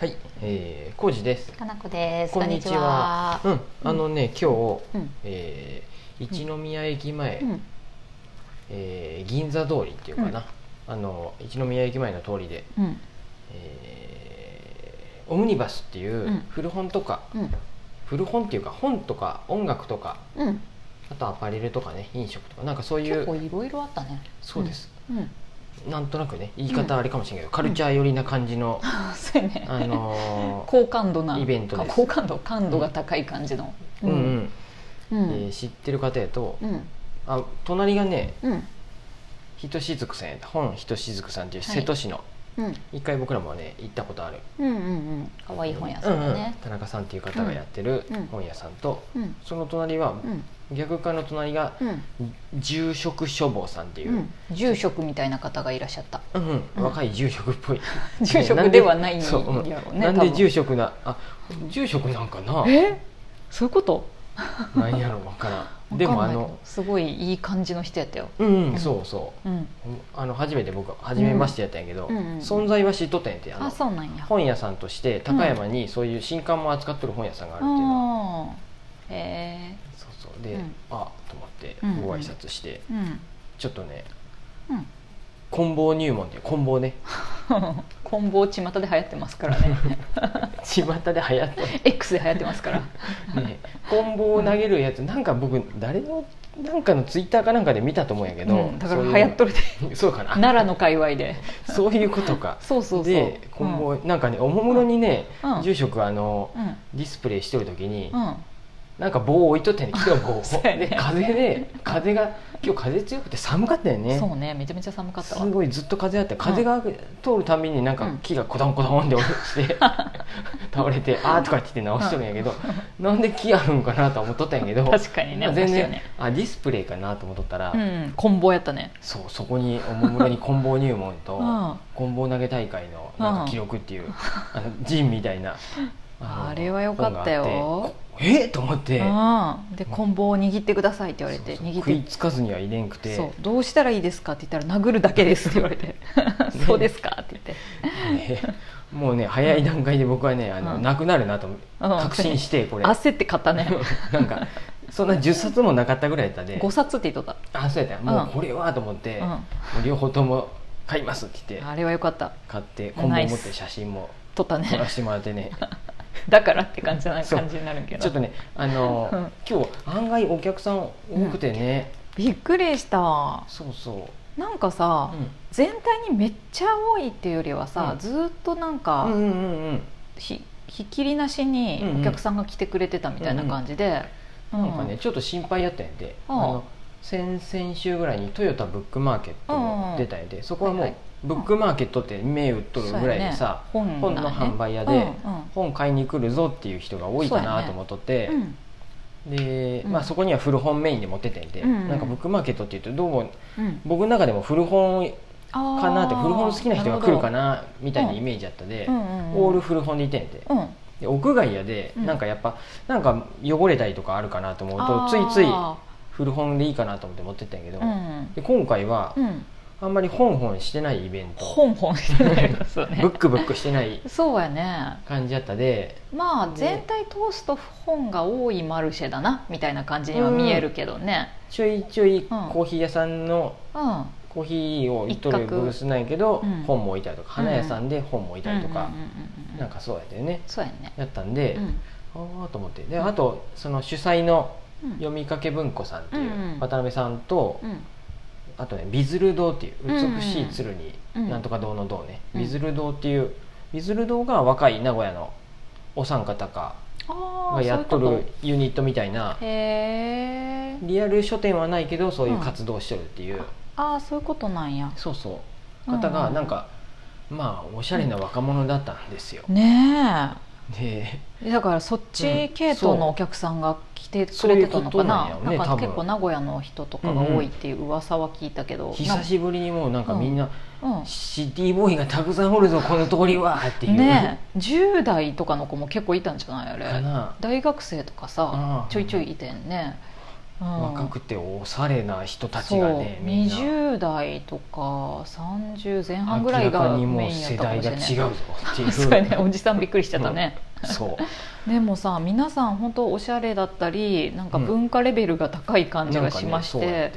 はい、えー、コウジです。かなこです。こんにちは。うん、あのね、今日、うんえー一宮駅前、うんえー銀座通りっていうかな、あの一宮駅前の通りで、うんえーオムニバスっていううん古本とか、うん古本っていうか本とか音楽とか、うん。あとアパレルとかね、飲食とかなんかそういう結構いろいろあったね。そうです。うん。なんとなくね、言い方あれかもしれないけど、カルチャー寄りな感じの、そうやね。あのー高感度なイベントです高感度感度が高い感じの。うんうん、うん。えー知ってる方やと、うん。あ隣がねうん。ひとしずくさんや本ひとしずくさんっていうはい瀬戸市の、うん。一回僕らもね行ったことある、うんうんうん。可愛い本屋さんだね。田中さんっていう方がやってるうん本屋さんと、うん。その隣は、うん。逆側の隣がうん。住職書房さんっていうう、ん。住職みたいな方がいらっしゃった。うんうんうん若い住職っぽい 住職ではないんやろうね。なんで住職なあ住職なんかな？え？そういうこと？なんやろわからんでもあのすごいいい感じの人やったよ。うん、そうそううん。あの初めて僕初めましてやったんやけど、存在は知っとったんやてあそうなんや。本屋さんとして高山にそういう新刊も扱ってる本屋さんがあるっていうのは。へそうそうで、うんあと思ってうんご挨拶して。ちょっとねうん。棍棒入門っていう棍棒ね 棍棒巷で流行ってますからね巷で流行って X で流行ってますから。ね棍棒を投げるやつなんか僕誰のなんかのツイッターかなんかで見たと思うんやけど、うんだから流行っとるで。そうかな。奈良の界隈で。そういうことか。そうそうそう。で棍棒、なんかねおもむろにね、うん。住職あの、うん。ディスプレイしてる時に、うんなんか棒置いとってね木の棒で風で風が今日風強くて寒かったよね。そうねめちゃめちゃ寒かったわ。すごいずっと風あって風が通るたびになんかうん。木がコタンコタンって落ちて 倒れてあーとか言って直しとるんやけど なんで木あるんかなと思っとったんやけど確かにねまあ全然ね。あディスプレイかなと思っとったら、うん棍棒やったね。そうそこにおもむろに棍棒入門とうん。棍棒投げ大会のなんか記録っていう あのジンみたいなのあれは良かったよ。えっと思って。うん。で棍棒を握ってくださいって言われて握って。食いつかずにはいれんくて。そう。どうしたらいいですかって言ったら殴るだけですって言われて。そうですかって言って。ね。もうね早い段階で僕はねあの、うん。なくなるなと確信してこれ。焦って買ったね。なんかそんな10冊もなかったぐらいやったで5冊って言っとっあそうやったもうこれはと思って、両方とも買いますって言ってあれは良かった。買って今ナイス後持って写真も撮ったね。撮らせてもらってね だからって感じな感じになるけど。ちょっとねあの、うん。今日案外お客さん多くてね、びっくりした。そうそう。なんかさ、うん。全体にめっちゃ多いっていうよりはさ、うん。ずーっとなんか、うんうんうんうん。ひひっきりなしにうんうん。お客さんが来てくれてたみたいな感じで、うんなんかねちょっと心配やったんやで、うん。あの先々週ぐらいにトヨタブックマーケットも出たんやで、そこはもう、はいはいブックマーケットって銘打っとるぐらいでさ、ね。本の販売屋で、本買いに来るぞっていう人が多いかなと思っとって、うん。で、うん。まあ、そこには古本メインで持っててんで、うん。なんかブックマーケットっていうとどうもうん。僕の中でも古本かなって古本好きな人が来るかななみたいなイメージだったで、オール古本でいてんで。うん。で屋外やで、うん。なんかやっぱなんか汚れたりとかあるかなと思うとついつい古本でいいかなと思って持ってったんやけど、うん。で今回はうんあんまり本本してないイベント、本本してないのそうね。ブックブックしてないそうやね。感じやったで。まあで全体通すと本が多いマルシェだなみたいな感じには見えるけどね。ちょいちょいんコーヒー屋さんのうん。コーヒーを置いとるブースなんやけど、うん。本も置いたりとか花屋さんで本も置いたりとか、なんかそうやったよね。そうやね。やったんで、うん。ああと思って。であとその主催のうん。読みかけ文庫さんっていう渡辺さんと、うんあとねビズル堂っていううんうん美しい鶴にうんなんとか堂の堂ね、うん。ビズル堂っていうビズル堂が若い名古屋のお三方かがやっとるユニットみたいなとへえリアル書店はないけどそういう活動をしてるっていう、ああそういうことなんや。そうそう。うんうん。方がなんか、まあおしゃれな若者だったんですよ、ねでえだからそっち系統のお客さんが来てくれてたのかそうなんか結構名古屋の人とかが多いっていう噂は聞いたけど、久しぶりにもうなんかみんな、うん。シティボーイがたくさんおるぞこの通りはっていう、ねえ。10代とかの子も結構いたんじゃないあれ。大学生とかさちょいちょいいてんね。うん若くておしゃれな人たちがねみんな。20代とか30前半ぐらいがメインやったか世代がもしれない。違うぞっていう。そうやねおじさんびっくりしちゃったね、そう。でもさ皆さん本当おしゃれだったりなんか文化レベルが高い感じがしまして、なんかね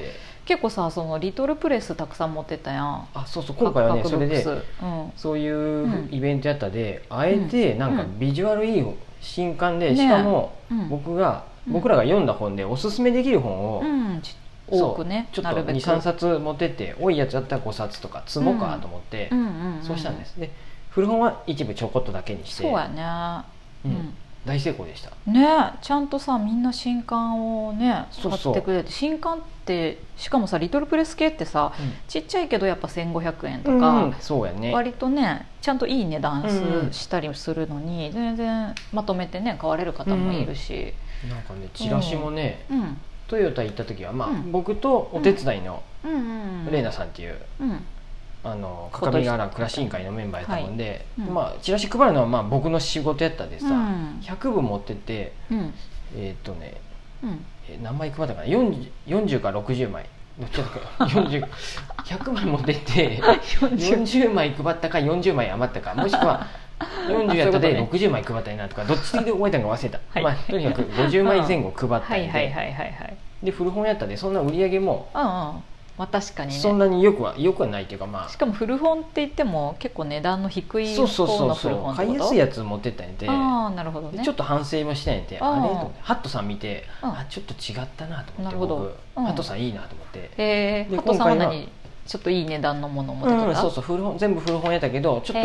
結構さそのリトルプレスたくさん持ってたやん。あそうそう今回はね各それでうん。そういううんイベントやったで、あえてなんかうん。ビジュアルいい新刊で、ねしかもうん。僕が、うん僕らが読んだ本でおすすめできる本を、うん。多くねちょっとなるべく23冊持ってって多いやつだったら5冊とか積もうかと思って、うんうんんそうしたんです。で古本は一部ちょこっとだけにしてそうやね。うん。大成功でした。ねちゃんとさみんな新刊をね買ってくれて新刊ってしかもさリトルプレス系ってさちっちゃいけどやっぱ1500円とか、うんそうやね。割とねちゃんといい値段したりするのに全然まとめてね買われる方もいるし、なんかねチラシもね、うん、トヨタ行った時は、まあうん。僕とお手伝いのうん。うんうんレイナさんっていう、うん。あの各務原暮らし委員会のメンバーやったもんで、はい。うん。まあ、チラシ配るのはまあ僕の仕事やったでさ、うん。100部持ってってうん。えーっとねうん。え何枚配ったかな？40, 40か60枚。ちだったか40 100枚持ってって 40枚配ったか40枚余ったかもしくは40やったであそういうこ60枚配ったりなとかどっちで覚えたのか忘れた、はい。まあ、とにかく50枚前後配ったはいりで,、で古本やったでそんな売り上げもうんうん。まあ確かにそんねなによくはよくはないっていうかまあ。しかも古本って言っても結構値段の低いそうそう方のそう。そう古本ってこと？買いやすいやつ持ってったんやて。ああなるほどね。でちょっと反省もしたんやて。あれとハットさん見てうん。あちょっと違ったなと思って僕。うん。ハットさんいいなと思って。えー、でハトさんは何？ちょっといい値段のものを持ってた、うんそうそう古本全部古本やったけどちょっ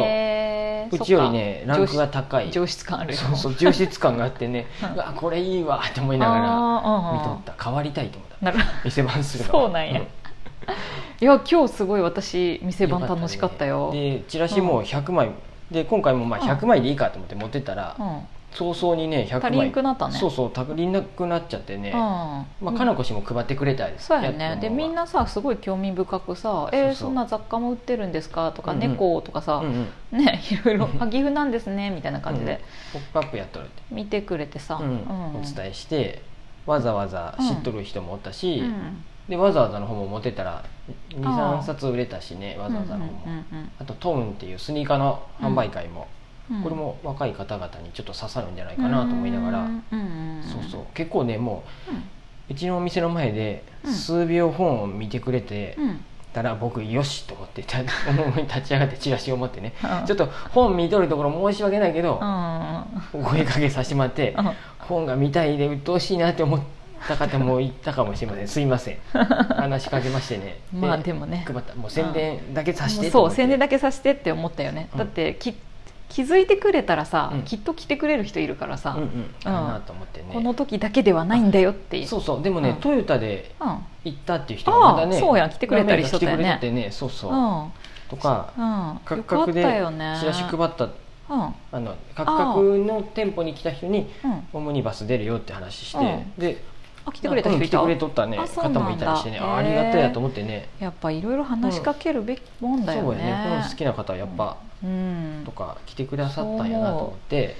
とうちよりねランクが高い。上質感ある。よそうそう重質感があってね うん。うわこれいいわって思いながら見とった。変わりたいと思った。なる店番するのそうなんや。いや今日すごい私店番楽しかったよ。でチラシも100枚で今回もまあ100枚でいいかと思って持ってったらうん早々にね100枚。足りんくなったね。そうそう足りなくなっちゃってね。うん。まあ、かなこ氏も配ってくれたりそうやね。でみんなさすごい興味深くさ「えーそんな雑貨も売ってるんですか?」とか「うんうん。猫」とかさうんうん。ねいろいろ「あ岐阜なんですね」みたいな感じで。ポップアップやっとるって、見てくれてさ。うん。お伝えしてわざわざ知っとる人もおったし、うんでわざわざの本も持ってったらあー。23冊売れたしねわざわざの本も、あとトーンっていうスニーカーの販売会も、うんこれも若い方々にちょっと刺さるんじゃないかなと思いながら、そうそう。結構ねもうん。ううちのお店の前でうん。数秒本を見てくれてうん。たら僕よしと思って立ち上がってチラシを持ってねうん。ちょっと本見とるところ申し訳ないけどう、ん。お声かけさせてもらって、うん本が見たいで鬱陶しいなって思った方もいたかもしれません。すいません話しかけましてね。まあでもね。配った。もう宣伝だけさせてそう宣伝だけけさせてって思ったよね、うん。だってき気づいてくれたらさ、うん。きっと来てくれる人いるからさ、ね。この時だけではないんだよっていう。そうそう。でもね、うん。トヨタでうん。行ったっていう人がまだねそうや来てくれたりしとったよね。てくれててねそうそう、うん。とかうん。でチラシ配ったうん。あの各々の店舗に来た人にうん。オムニバス出るよって話して、うん。であ来てくれた人いた？うん来てくれとったね。方もいたりしてね。あありがたいやと思ってね。やっぱいろいろ話しかけるべきもんだよね,、そうやね。本好きな方はやっぱ、うんとか来てくださったんやなと思って。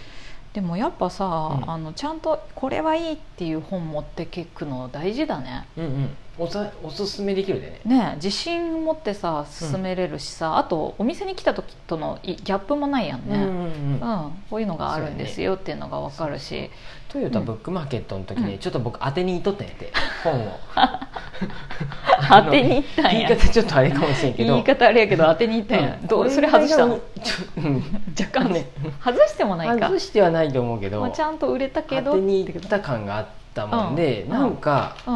でもやっぱさ、うん。あのちゃんとこれはいいっていう本持ってけくの大事だね。うんうんおさおすすめできるでねね自信持ってさ進めれるしさ、あとお店に来た時とのいギャップもないやんね、うんうんううん。んこういうのがあるんですよっていうのが分かるし、トヨタブックマーケットの時ね、うん。ちょっと僕当てにいっとったんやて本を。当てに行ったんや。言い方ちょっとあれかもしれんけど。言い方あれやけど当てに行ったんや、うん。どうそれ外したの？若干ね外してもないか。外してはないと思うけど、まあ、ちゃんと売れたけど当てにってこと行った感があったもんで、うん。なんかう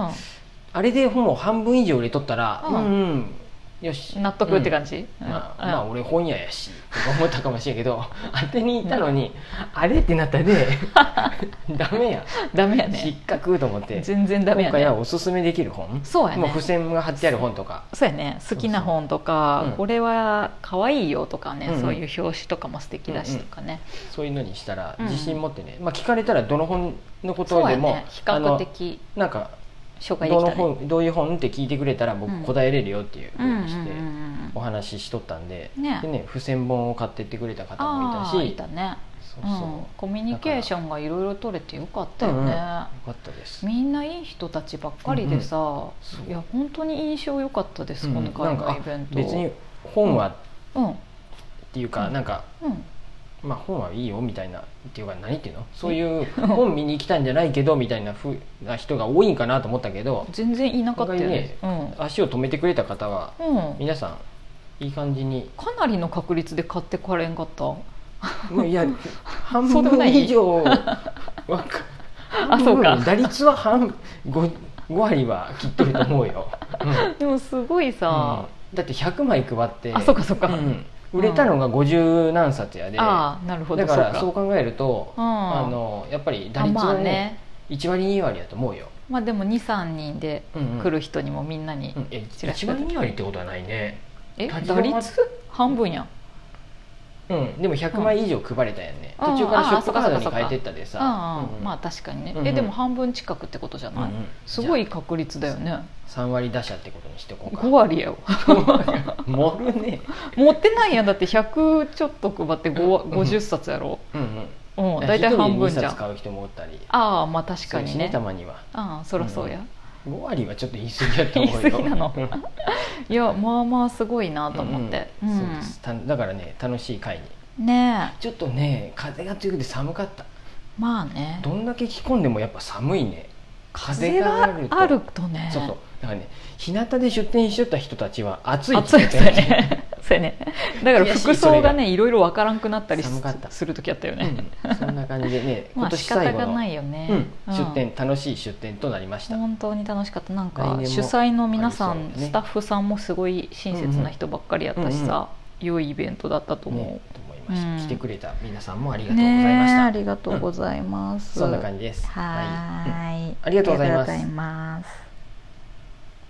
あれで本を半分以上売れとったら、ううんんうん。よし。ん、納得ってじ、感じ、うん。まあ、うん。まあ俺本屋やしとか思ったかもしれんけど 当てに行ったのに、あれってなったで ダメや。ダメや失ね格と思って。全然ダメや今回はねおすすめできる本。そうやね。もう付箋が貼ってある本とか。そうやね。好きな本とかそうん。これは可愛いよとかね、うんうん。そういう表紙とかも素敵だしとかね、そういうのにしたらうん。自信持ってね、まあ、聞かれたらどの本のことでも、ね。比較的。なんか紹介でどのきたね本どういう本って聞いてくれたら僕うん。答えれるよっていうふうんうんうにしてうんお話ししとったんで,、ね。でね付箋本を買ってってくれた方もいたあーいしたね。そうそう、うん、コミュニケーションがいろいろ取れてよかったよね、うんうんよかったです。みんないい人たちばっかりでさ、そういや本当に印象良かったです、うん。今回のイベント。別に本はっうん。ていうか、うんなんかうんまあ本はいいよみたいなっていうか何っていうの？そういう本見に来たんじゃないけどみたいなふうな人が多いんかなと思ったけど全然いなかったよね。足を止めてくれた方はうん、うん、皆さんいい感じに。かなりの確率で買ってかれんかった？もういや半分以上は かあそうか。打率は半 5, 5割は切ってると思うよ、うん。でもすごいさ、うん。だって100枚配ってあそうかそうか、うん売れたのが50何冊やで、ああなるほどだからそそうう考えると、うん。あのやっぱり打率はね。ね1割2割やと思うよ、まあでも23人でうんうん。来る人にもみんなに、うん。えチラシ1割2割ってことはないね。え打率？半分やんうん。でも100枚以上配れたやんね、うん。途中からショップカードに変えてったでさ、まあ確かにね、うんうん。えでも半分近くってことじゃない、うんうん。すごい確率だよね。3割打者ってことにしておこうか。5割やわ。盛るね。持ってないやん。だって100ちょっと配って5わうん。50冊やろ？うんうん。うん。大体半分じゃ1人2冊ん買う人もおったり。ああまあ確かにね。たまには。ああそりゃそうや、5割はちょっと言い過ぎやと思うよ。言い過ぎなの。うんいやまあまあすごいなと思って、うんうん。そうです。ただからね楽しい会に。うんね。えちょっとね風が強くて寒かった。まあね。どんだけ着込んでもやっぱ寒いね。風があると。ね。そうそう。だからね日向で出店しとった人たちは暑いって言ってたよねそうやね。だから服装がねいろいろわからんくなったりする時あったよね、うん。そんな感じでね ま今あ仕方年最後の。がないよね、うん。出店楽しい出店となりました。本当に楽しかった。なんか主催の皆さん、ね。スタッフさんもすごい親切な人ばっかりやったしさ、良いイベントだったと思う、ねうん。来てくれた皆さんもありがとうございました、ありがとうございます、そんな感じです。はーい、ありがとうございありがとうございます